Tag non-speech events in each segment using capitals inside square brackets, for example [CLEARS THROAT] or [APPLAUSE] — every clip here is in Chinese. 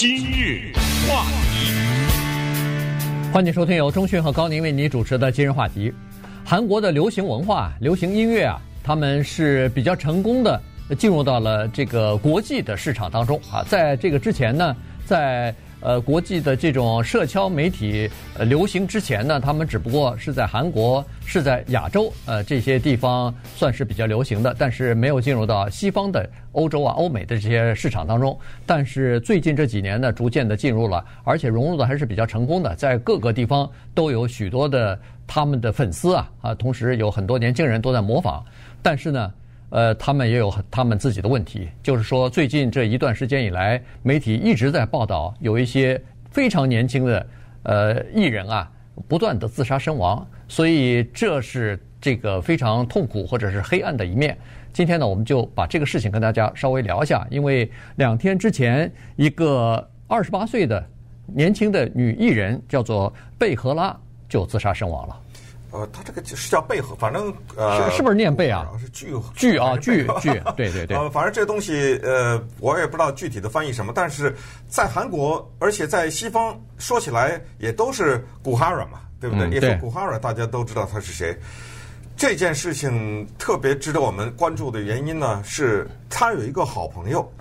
今日话题，欢迎收听由中讯和高宁为您主持的今日话题。韩国的流行文化、流行音乐啊，他们是比较成功的进入到了这个国际的市场当中啊。在这个之前呢，在呃，国际的这种社交媒体呃流行之前呢，他们只不过是在韩国、是在亚洲呃这些地方算是比较流行的，但是没有进入到西方的欧洲啊、欧美的这些市场当中。但是最近这几年呢，逐渐的进入了，而且融入的还是比较成功的，在各个地方都有许多的他们的粉丝啊啊，同时有很多年轻人都在模仿。但是呢。呃，他们也有他们自己的问题，就是说，最近这一段时间以来，媒体一直在报道有一些非常年轻的呃艺人啊，不断的自杀身亡，所以这是这个非常痛苦或者是黑暗的一面。今天呢，我们就把这个事情跟大家稍微聊一下，因为两天之前，一个二十八岁的年轻的女艺人叫做贝荷拉就自杀身亡了。呃，他这个是叫贝和，反正呃，是是不是念贝啊？是巨巨啊 [LAUGHS] 聚聚，对对对。呃，反正这东西呃，我也不知道具体的翻译什么，但是在韩国，而且在西方说起来也都是古哈拉嘛，对不对？一说古哈拉，大家都知道他是谁。这件事情特别值得我们关注的原因呢，是他有一个好朋友，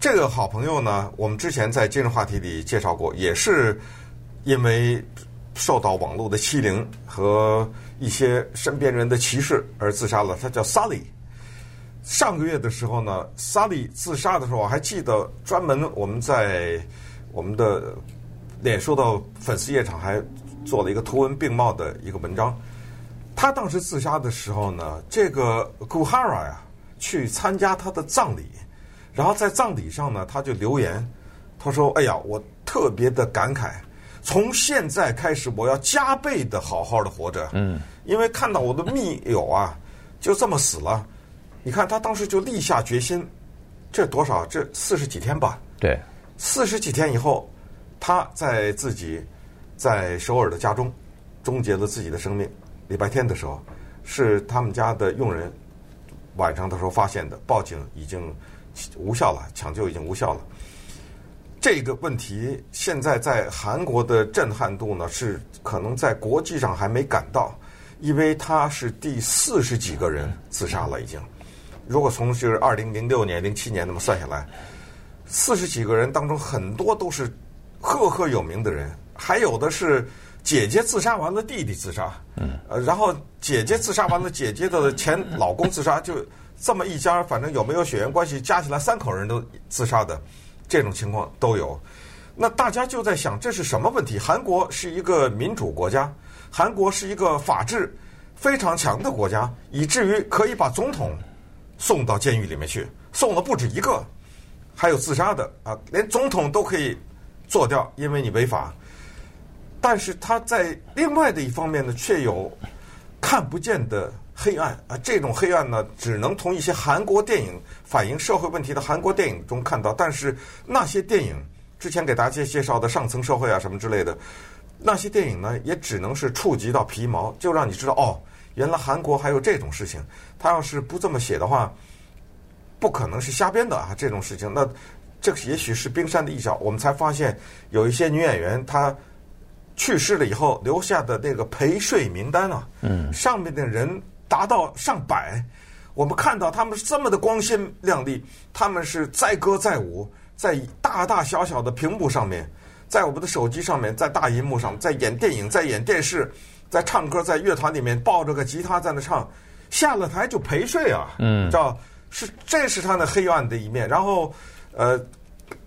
这个好朋友呢，我们之前在今日话题里介绍过，也是因为。受到网络的欺凌和一些身边人的歧视而自杀了。他叫 Sally。上个月的时候呢，Sally 自杀的时候，我还记得专门我们在我们的脸书的粉丝夜场还做了一个图文并茂的一个文章。他当时自杀的时候呢，这个 Guhara 呀去参加他的葬礼，然后在葬礼上呢，他就留言，他说：“哎呀，我特别的感慨。”从现在开始，我要加倍的好好的活着。嗯，因为看到我的密友啊，就这么死了。你看他当时就立下决心，这多少？这四十几天吧。对，四十几天以后，他在自己在首尔的家中终结了自己的生命。礼拜天的时候，是他们家的佣人晚上的时候发现的，报警已经无效了，抢救已经无效了。这个问题现在在韩国的震撼度呢，是可能在国际上还没赶到，因为他是第四十几个人自杀了已经。如果从就是二零零六年、零七年那么算下来，四十几个人当中很多都是赫赫有名的人，还有的是姐姐自杀完了，弟弟自杀，嗯，呃，然后姐姐自杀完了，姐姐的前老公自杀，就这么一家，反正有没有血缘关系，加起来三口人都自杀的。这种情况都有，那大家就在想，这是什么问题？韩国是一个民主国家，韩国是一个法治非常强的国家，以至于可以把总统送到监狱里面去，送了不止一个，还有自杀的啊，连总统都可以做掉，因为你违法。但是他在另外的一方面呢，却有看不见的。黑暗啊，这种黑暗呢，只能从一些韩国电影反映社会问题的韩国电影中看到。但是那些电影之前给大家介绍的上层社会啊什么之类的，那些电影呢，也只能是触及到皮毛，就让你知道哦，原来韩国还有这种事情。他要是不这么写的话，不可能是瞎编的啊，这种事情。那这个也许是冰山的一角。我们才发现有一些女演员她去世了以后留下的那个陪睡名单啊，嗯，上面的人。达到上百，我们看到他们是这么的光鲜亮丽，他们是载歌载舞，在大大小小的屏幕上面，在我们的手机上面，在大荧幕上，在演电影，在演电视，在唱歌，在乐团里面抱着个吉他在那唱，下了台就陪睡啊，嗯，知道是这是他的黑暗的一面。然后，呃，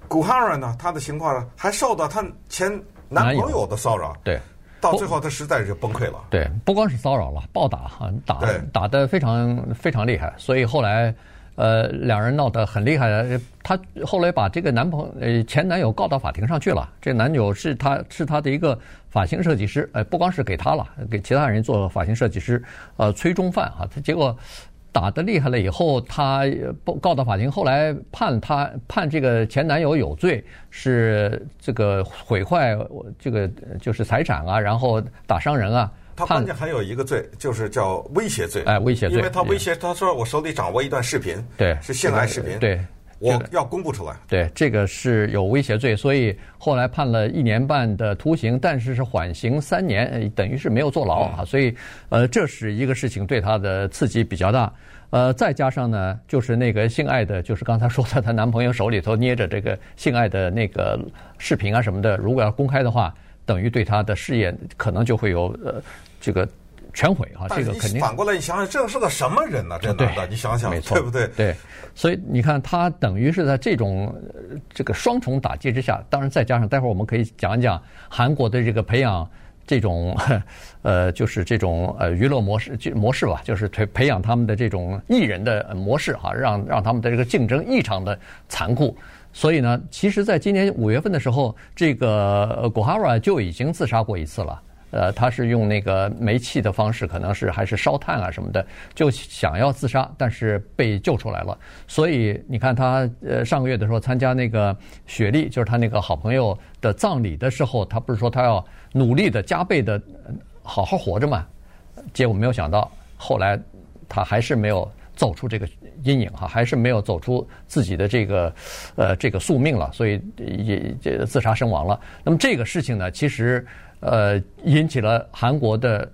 古哈尔呢，他的情况呢，还受到他前男朋友的骚扰，对。到最后，他实在是崩溃了。对，不光是骚扰了，暴打哈，打打的非常非常厉害。所以后来，呃，两人闹得很厉害。他后来把这个男朋友呃前男友告到法庭上去了。这男友是他是他的一个发型设计师，呃，不光是给他了，给其他人做发型设计师。呃，崔中范啊，他结果。打得厉害了以后，他报告到法庭，后来判他判这个前男友有罪，是这个毁坏这个就是财产啊，然后打伤人啊。他关键还有一个罪，就是叫威胁罪。哎，威胁罪，因为他威胁他说我手里掌握一段视频，对，是性爱视频，对。我要公布出来。对，这个是有威胁罪，所以后来判了一年半的徒刑，但是是缓刑三年，等于是没有坐牢啊。所以，呃，这是一个事情对他的刺激比较大。呃，再加上呢，就是那个性爱的，就是刚才说的，她男朋友手里头捏着这个性爱的那个视频啊什么的，如果要公开的话，等于对她的事业可能就会有呃这个全毁啊。这个肯定反过来，你想想，这是个什么人呢？这男的，你想想，没错，对不对？对，所以你看，他等于是在这种这个双重打击之下，当然再加上待会儿我们可以讲一讲韩国的这个培养。这种，呃，就是这种呃娱乐模式就模式吧，就是培培养他们的这种艺人的模式哈，让让他们的这个竞争异常的残酷。所以呢，其实在今年五月份的时候，这个古哈瓦就已经自杀过一次了。呃，他是用那个煤气的方式，可能是还是烧炭啊什么的，就想要自杀，但是被救出来了。所以你看他呃上个月的时候参加那个雪莉，就是他那个好朋友的葬礼的时候，他不是说他要努力的加倍的好好活着嘛？结果没有想到，后来他还是没有走出这个阴影哈，还是没有走出自己的这个呃这个宿命了，所以也这自杀身亡了。那么这个事情呢，其实。呃，引起了韩国的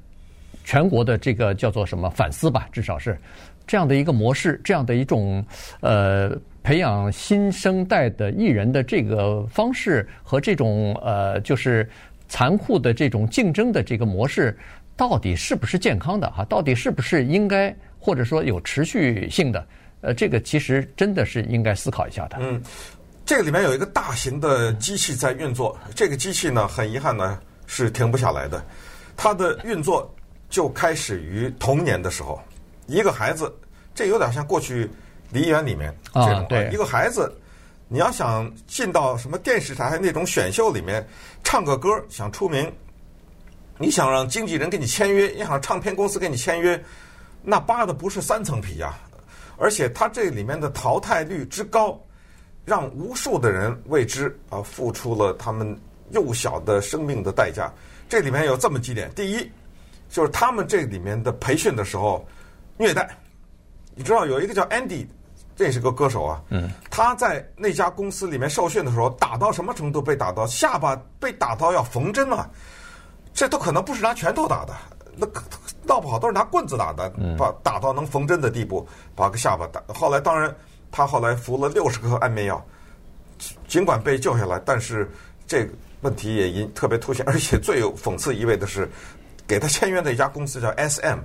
全国的这个叫做什么反思吧？至少是这样的一个模式，这样的一种呃培养新生代的艺人的这个方式和这种呃就是残酷的这种竞争的这个模式，到底是不是健康的哈？到底是不是应该或者说有持续性的？呃，这个其实真的是应该思考一下的。嗯，这个里面有一个大型的机器在运作，这个机器呢，很遗憾呢。是停不下来的，它的运作就开始于童年的时候。一个孩子，这有点像过去梨园里面这种、啊、对一个孩子，你要想进到什么电视台那种选秀里面唱个歌，想出名，你想让经纪人给你签约，你想让唱片公司给你签约，那扒的不是三层皮呀、啊！而且它这里面的淘汰率之高，让无数的人为之啊付出了他们。幼小的生命的代价，这里面有这么几点。第一，就是他们这里面的培训的时候虐待。你知道有一个叫 Andy，这是个歌手啊。嗯。他在那家公司里面受训的时候，打到什么程度？被打到下巴被打到要缝针啊！这都可能不是拿拳头打的，那闹不好都是拿棍子打的，把打到能缝针的地步，把个下巴打。后来当然，他后来服了六十颗安眠药，尽管被救下来，但是这个。问题也因特别凸显，[LAUGHS] 而且最有讽刺意味的是，给他签约的一家公司叫 SM，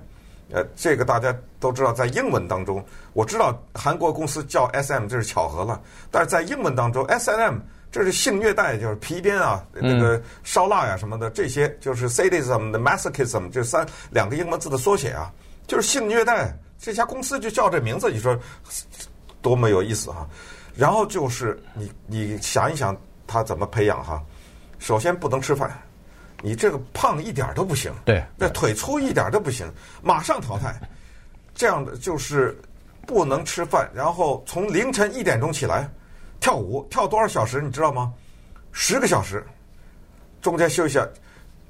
呃，这个大家都知道，在英文当中，我知道韩国公司叫 SM 这是巧合了，但是在英文当中，SM 这是性虐待，就是皮鞭啊，那个烧腊呀什么的，这些就是 sadism 的 masochism 这三两个英文字的缩写啊，就是性虐待。这家公司就叫这名字，你说多么有意思哈！然后就是你你想一想，他怎么培养哈？首先不能吃饭，你这个胖一点都不行。对，那腿粗一点都不行，马上淘汰。这样的就是不能吃饭，然后从凌晨一点钟起来跳舞，跳多少小时你知道吗？十个小时，中间休息下。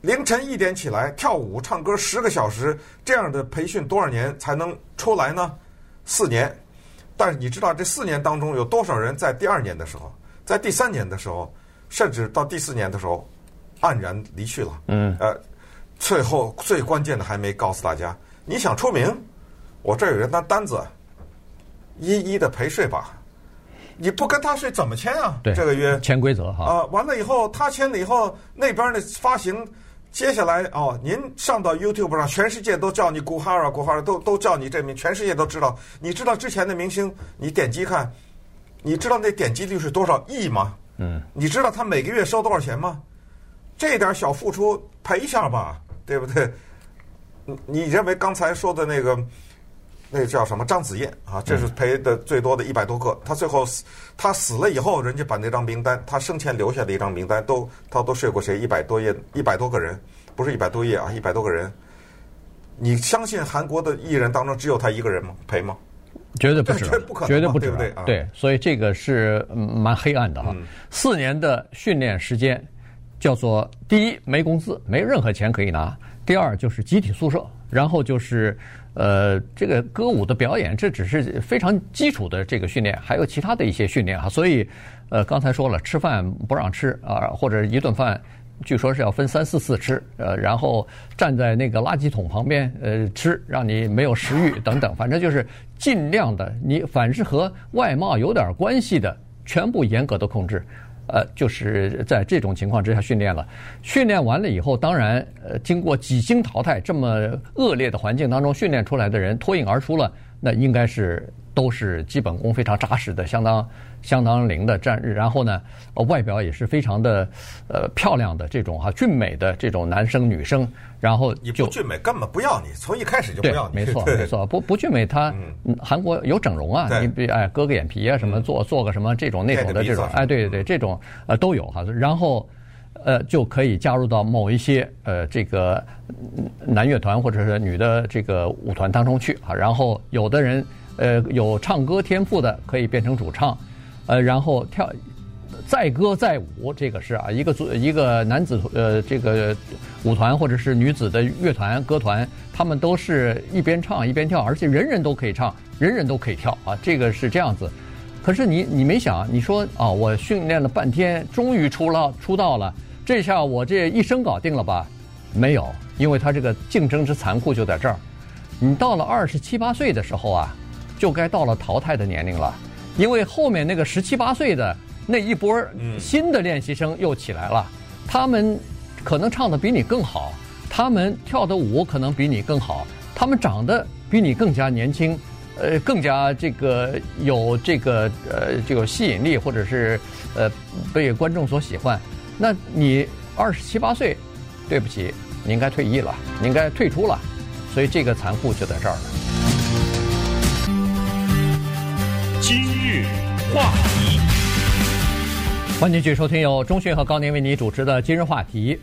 凌晨一点起来跳舞唱歌十个小时，这样的培训多少年才能出来呢？四年。但是你知道这四年当中有多少人在第二年的时候，在第三年的时候？甚至到第四年的时候，黯然离去了。嗯，呃，最后最关键的还没告诉大家，你想出名，我这儿有一单单子，一一的陪睡吧。你不跟他睡怎么签啊？对，这个约潜规则哈。啊、呃，完了以后他签了以后，那边的发行，接下来哦，您上到 YouTube 上，全世界都叫你古哈尔，古哈尔都都叫你这名，全世界都知道。你知道之前的明星，你点击看，你知道那点击率是多少亿吗？嗯，你知道他每个月收多少钱吗？这点小付出赔一下吧，对不对？你你认为刚才说的那个，那个叫什么张子燕啊？这是赔的最多的一百多个。他最后死，他死了以后，人家把那张名单，他生前留下的一张名单，都他都睡过谁？一百多页，一百多个人，不是一百多页啊，一百多个人。你相信韩国的艺人当中只有他一个人吗？赔吗？绝对不止，绝对不止，对不对？对，所以这个是蛮黑暗的哈。四年的训练时间，叫做第一没工资，没任何钱可以拿；第二就是集体宿舍，然后就是呃这个歌舞的表演，这只是非常基础的这个训练，还有其他的一些训练哈。所以呃刚才说了，吃饭不让吃啊，或者一顿饭。据说是要分三四次吃，呃，然后站在那个垃圾桶旁边，呃，吃，让你没有食欲等等，反正就是尽量的，你凡是和外貌有点关系的，全部严格的控制，呃，就是在这种情况之下训练了。训练完了以后，当然，呃，经过几经淘汰，这么恶劣的环境当中训练出来的人脱颖而出了，那应该是都是基本功非常扎实的，相当。相当灵的战日，然后呢，外表也是非常的，呃，漂亮的这种哈俊美的这种男生女生，然后就俊美根本不要你，从一开始就不要你。没错 [LAUGHS] 没错，不不俊美，他韩国有整容啊，你比哎割个眼皮啊什么，做做个什么这种那种的这种，哎对对对，这种呃都有哈，然后呃就可以加入到某一些呃这个男乐团或者是女的这个舞团当中去啊，然后有的人呃有唱歌天赋的可以变成主唱。呃，然后跳，载歌载舞，这个是啊，一个组一个男子呃这个舞团或者是女子的乐团歌团，他们都是一边唱一边跳，而且人人都可以唱，人人都可以跳啊，这个是这样子。可是你你没想，你说啊，我训练了半天，终于出了出道了，这下我这一生搞定了吧？没有，因为他这个竞争之残酷就在这儿。你到了二十七八岁的时候啊，就该到了淘汰的年龄了。因为后面那个十七八岁的那一波新的练习生又起来了，他们可能唱的比你更好，他们跳的舞可能比你更好，他们长得比你更加年轻，呃，更加这个有这个呃这个吸引力，或者是呃被观众所喜欢。那你二十七八岁，对不起，你应该退役了，你应该退出了，所以这个残酷就在这儿了。话题，欢迎继续收听由中讯和高宁为你主持的今日话题。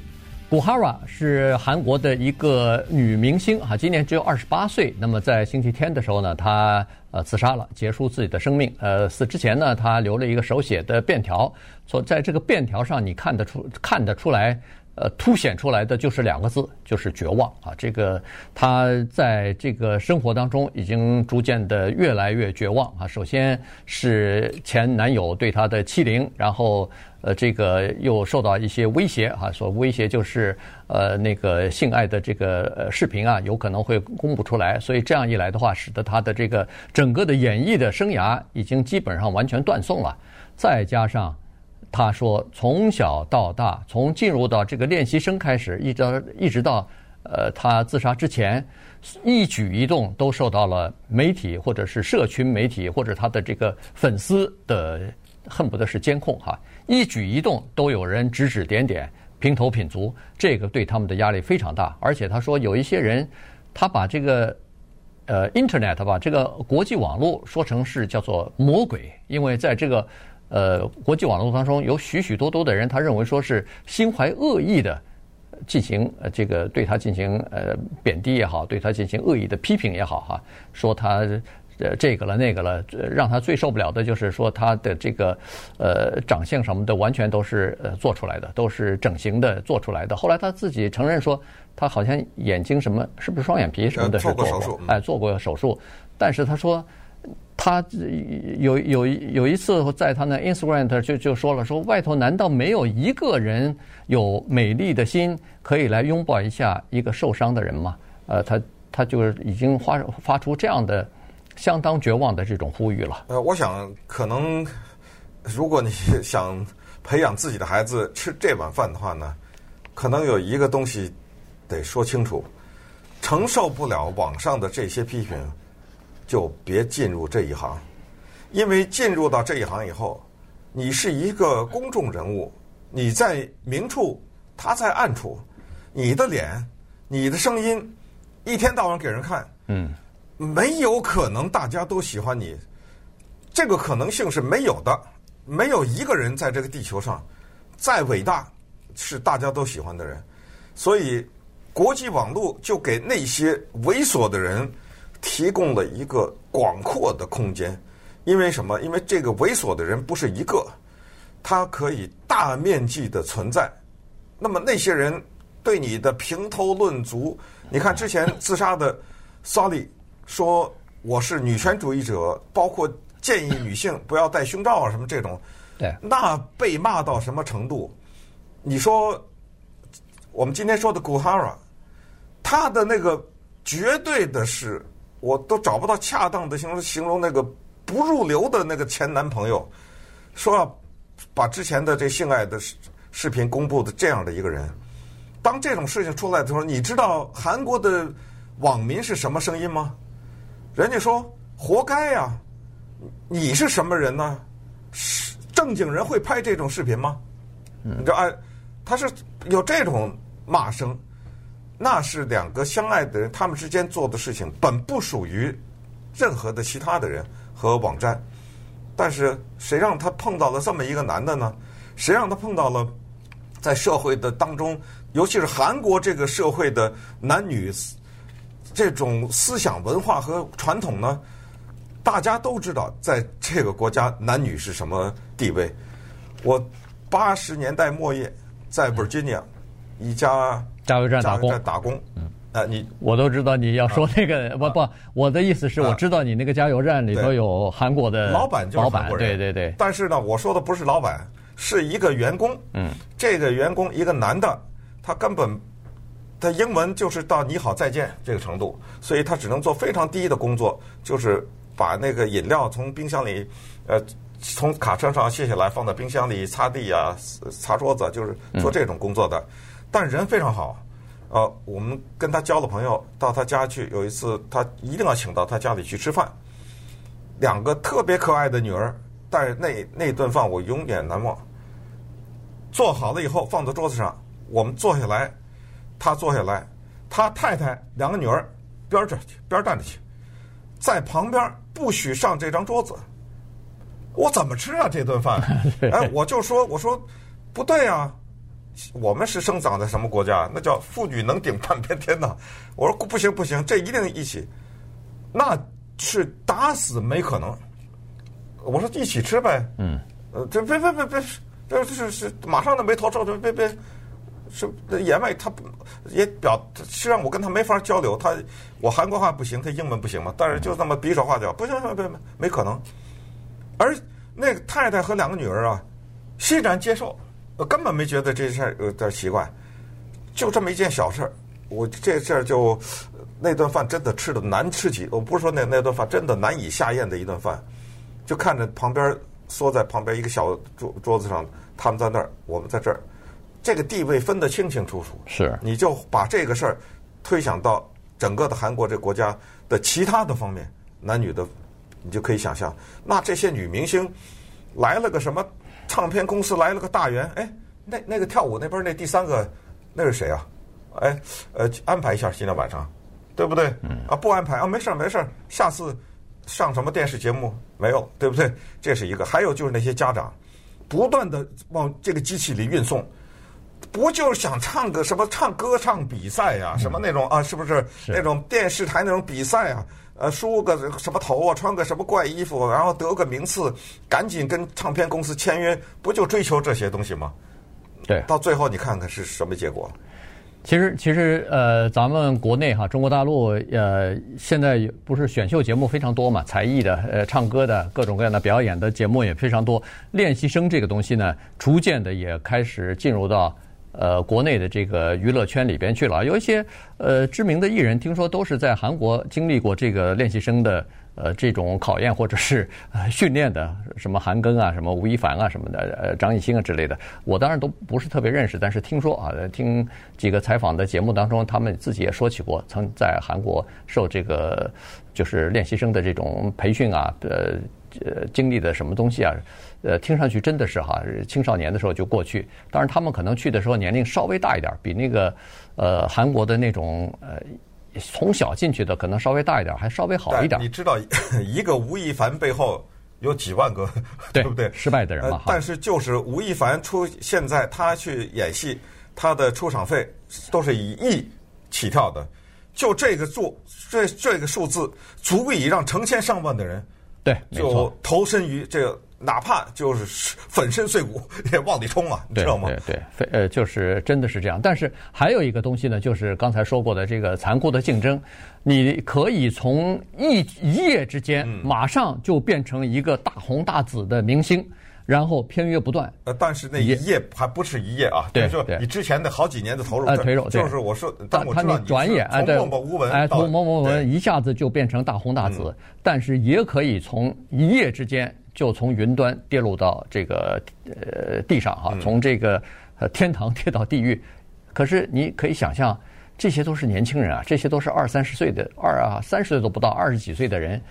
古哈拉是韩国的一个女明星，哈，今年只有二十八岁。那么在星期天的时候呢，她呃自杀了，结束自己的生命。呃，死之前呢，她留了一个手写的便条，说在这个便条上，你看得出看得出来。呃，凸显出来的就是两个字，就是绝望啊！这个他在这个生活当中已经逐渐的越来越绝望啊。首先是前男友对他的欺凌，然后呃，这个又受到一些威胁啊，所威胁就是呃那个性爱的这个视频啊，有可能会公布出来。所以这样一来的话，使得他的这个整个的演艺的生涯已经基本上完全断送了。再加上。他说：“从小到大，从进入到这个练习生开始，一直到一直到呃他自杀之前，一举一动都受到了媒体或者是社群媒体或者他的这个粉丝的恨不得是监控哈，一举一动都有人指指点点、评头品足，这个对他们的压力非常大。而且他说有一些人，他把这个呃 Internet 把这个国际网络说成是叫做魔鬼，因为在这个。”呃，国际网络当中有许许多多的人，他认为说是心怀恶意的进行呃这个对他进行呃贬低也好，对他进行恶意的批评也好哈，说他呃这个了那个了，让他最受不了的就是说他的这个呃长相什么的完全都是呃做出来的，都是整形的做出来的。后来他自己承认说，他好像眼睛什么是不是双眼皮什么的是做过，做过手术，哎做过手术，但是他说。他有有有一次在他那 Instagram 就就说了，说外头难道没有一个人有美丽的心可以来拥抱一下一个受伤的人吗？呃，他他就是已经发发出这样的相当绝望的这种呼吁了。呃，我想可能如果你想培养自己的孩子吃这碗饭的话呢，可能有一个东西得说清楚，承受不了网上的这些批评。就别进入这一行，因为进入到这一行以后，你是一个公众人物，你在明处，他在暗处，你的脸、你的声音，一天到晚给人看，嗯，没有可能大家都喜欢你，这个可能性是没有的，没有一个人在这个地球上再伟大是大家都喜欢的人，所以国际网络就给那些猥琐的人。提供了一个广阔的空间，因为什么？因为这个猥琐的人不是一个，他可以大面积的存在。那么那些人对你的评头论足。你看之前自杀的萨利说我是女权主义者，包括建议女性不要戴胸罩啊什么这种，对，那被骂到什么程度？你说我们今天说的古哈拉，他的那个绝对的是，我都找不到恰当的形容形容那个不入流的那个前男朋友，说要把之前的这性爱的视频公布的这样的一个人。当这种事情出来的时候，你知道韩国的网民是什么声音吗？人家说活该呀！你是什么人呢？是正经人会拍这种视频吗？你知道，哎，他是有这种骂声，那是两个相爱的人，他们之间做的事情本不属于任何的其他的人和网站，但是谁让他碰到了这么一个男的呢？谁让他碰到了在社会的当中？尤其是韩国这个社会的男女这种思想文化和传统呢，大家都知道，在这个国家男女是什么地位。我八十年代末叶在 Virginia 一家加油站打工，打工。嗯，啊，你我都知道你要说那个不不，我的意思是我知道你那个加油站里头有韩国的老板，就是韩国人，对对对。但是呢，我说的不是老板，是一个员工。嗯，这个员工一个男的。他根本，他英文就是到你好再见这个程度，所以他只能做非常低的工作，就是把那个饮料从冰箱里，呃，从卡车上卸下来放在冰箱里擦地啊、擦桌子，就是做这种工作的。嗯、但人非常好，呃，我们跟他交了朋友，到他家去，有一次他一定要请到他家里去吃饭，两个特别可爱的女儿，但是那那顿饭我永远难忘。做好了以后放在桌子上。我们坐下来，他坐下来，他太太两个女儿边着去边站着去，在旁边不许上这张桌子。我怎么吃啊这顿饭？[LAUGHS] 哎，我就说我说不对啊，我们是生长在什么国家？那叫妇女能顶半边天呐！[LAUGHS] 我说不行不行，这一定一起，那是打死没可能。我说一起吃呗。嗯。呃，这别别别别，这是是马上就没头皱，就别别。是言外他不也表，实际上我跟他没法交流，他我韩国话不行，他英文不行嘛，但是就那么比手画脚，不行，不不没可能。而那个太太和两个女儿啊，欣然接受，我根本没觉得这事儿有点奇怪，就这么一件小事儿，我这事儿就那顿饭真的吃的难吃极，我不是说那那顿饭真的难以下咽的一顿饭，就看着旁边缩在旁边一个小桌桌子上，他们在那儿，我们在这儿。这个地位分得清清楚楚，是你就把这个事儿推想到整个的韩国这个国家的其他的方面，男女的，你就可以想象，那这些女明星来了个什么唱片公司来了个大员，哎，那那个跳舞那边那第三个那是谁啊？哎，呃，安排一下今天晚上，对不对？嗯。啊，不安排啊，没事儿没事儿，下次上什么电视节目没有，对不对？[LAUGHS] 这是一个，还有就是那些家长不断的往这个机器里运送。不就是想唱个什么唱歌唱比赛呀、啊，什么那种啊，是不是那种电视台那种比赛啊？呃，梳个什么头啊，穿个什么怪衣服，然后得个名次，赶紧跟唱片公司签约，不就追求这些东西吗？对，到最后你看看是什么结果？其实，其实呃，咱们国内哈，中国大陆呃，现在不是选秀节目非常多嘛，才艺的、呃，唱歌的各种各样的表演的节目也非常多。练习生这个东西呢，逐渐的也开始进入到。呃，国内的这个娱乐圈里边去了，有一些呃知名的艺人，听说都是在韩国经历过这个练习生的呃这种考验或者是呃 [LAUGHS] 训练的，什么韩庚啊，什么吴亦凡啊什么的，呃张艺兴啊之类的，我当然都不是特别认识，但是听说啊，听几个采访的节目当中，他们自己也说起过，曾在韩国受这个就是练习生的这种培训啊，呃呃经历的什么东西啊。呃，听上去真的是哈，青少年的时候就过去。当然，他们可能去的时候年龄稍微大一点，比那个呃韩国的那种呃从小进去的可能稍微大一点，还稍微好一点。你知道，一个吴亦凡背后有几万个对，对不对？失败的人嘛。但是就是吴亦凡出现在他去演戏，他的出场费都是以亿起跳的。就这个数，这这个数字足以让成千上万的人对就投身于这个。哪怕就是粉身碎骨也往里冲啊，你知道吗？对对对，呃，就是真的是这样。但是还有一个东西呢，就是刚才说过的这个残酷的竞争，你可以从一一夜之间马上就变成一个大红大紫的明星。然后片约不断，呃，但是那一夜还不是一夜啊，对，就是你之前的好几年的投入，呃，投入，就是我说，但他你转眼，哎，对，从默默无闻，哎，从默默无闻一下子就变成大红大紫，但是也可以从一夜之间就从云端跌落到这个呃地上哈，从这个呃天堂 [LAUGHS] 跌到地狱。可是你可以想象，这些都是年轻人啊，这些都是二三十岁的，二啊三十岁都不到，二十几岁的人，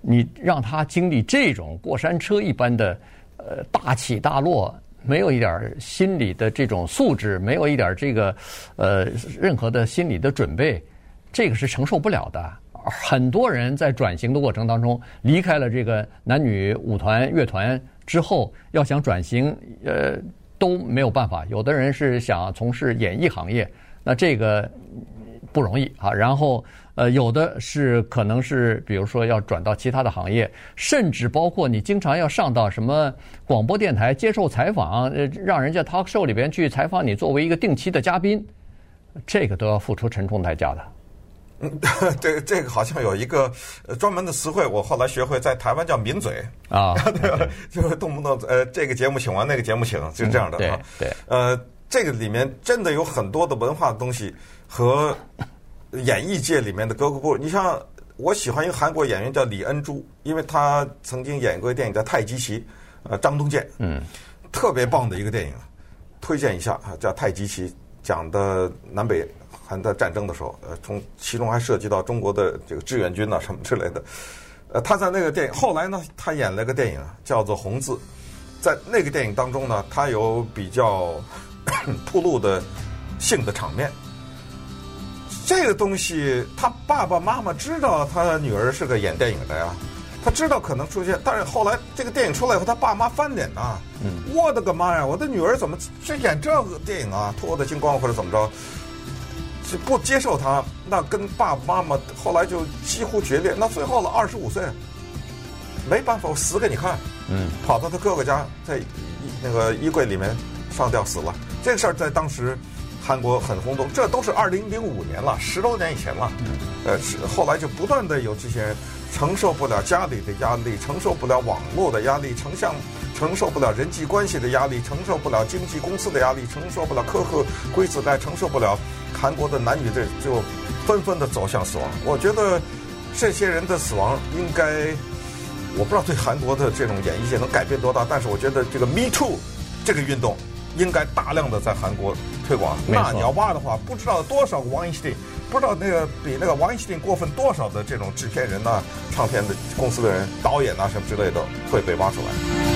你让他经历这种过山车一般的。呃，大起大落，没有一点心理的这种素质，没有一点这个，呃，任何的心理的准备，这个是承受不了的。很多人在转型的过程当中，离开了这个男女舞团乐团之后，要想转型，呃，都没有办法。有的人是想从事演艺行业，那这个不容易啊。然后。呃，有的是可能是，比如说要转到其他的行业，甚至包括你经常要上到什么广播电台接受采访，呃，让人家 talk show 里边去采访你，作为一个定期的嘉宾，这个都要付出沉重代价的。[LAUGHS] 嗯，这个这个好像有一个专门的词汇，我后来学会在台湾叫抿嘴啊，[LAUGHS] 对吧？就是动不动呃这个节目请完那个节目请，就是这样的啊。对，呃，这个里面真的有很多的文化的东西和。演艺界里面的格格不入，你像我喜欢一个韩国演员叫李恩珠，因为他曾经演过一个电影叫《太极旗》，呃，张东健，嗯，特别棒的一个电影，推荐一下啊，叫《太极旗》，讲的南北韩的战争的时候，呃，从其中还涉及到中国的这个志愿军啊什么之类的，呃，他在那个电影后来呢，他演了个电影叫做《红字》，在那个电影当中呢，他有比较 [CLEARS THROAT] 暴露的性的场面。这个东西，他爸爸妈妈知道他女儿是个演电影的呀，他知道可能出现，但是后来这个电影出来以后，他爸妈翻脸呐、啊，嗯，我的个妈呀，我的女儿怎么去演这个电影啊？脱得精光或者怎么着，就不接受他，那跟爸爸妈妈后来就几乎决裂。那最后了，二十五岁，没办法，我死给你看，嗯，跑到他哥哥家，在那个衣柜里面上吊死了。这个事儿在当时。韩国很轰动，这都是二零零五年了，十多年以前了。呃，是后来就不断的有这些人承受不了家里的压力，承受不了网络的压力，承像承受不了人际关系的压力，承受不了经纪公司的压力，承受不了苛刻规则，再承受不了韩国的男女的就纷纷的走向死亡。我觉得这些人的死亡应该，我不知道对韩国的这种演艺界能改变多大，但是我觉得这个 Me Too 这个运动。应该大量的在韩国推广。那你要挖的话，不知道多少个王一定，不知道那个比那个王一定过分多少的这种制片人呐、啊、唱片的公司的人、导演呐、啊、什么之类的会被挖出来。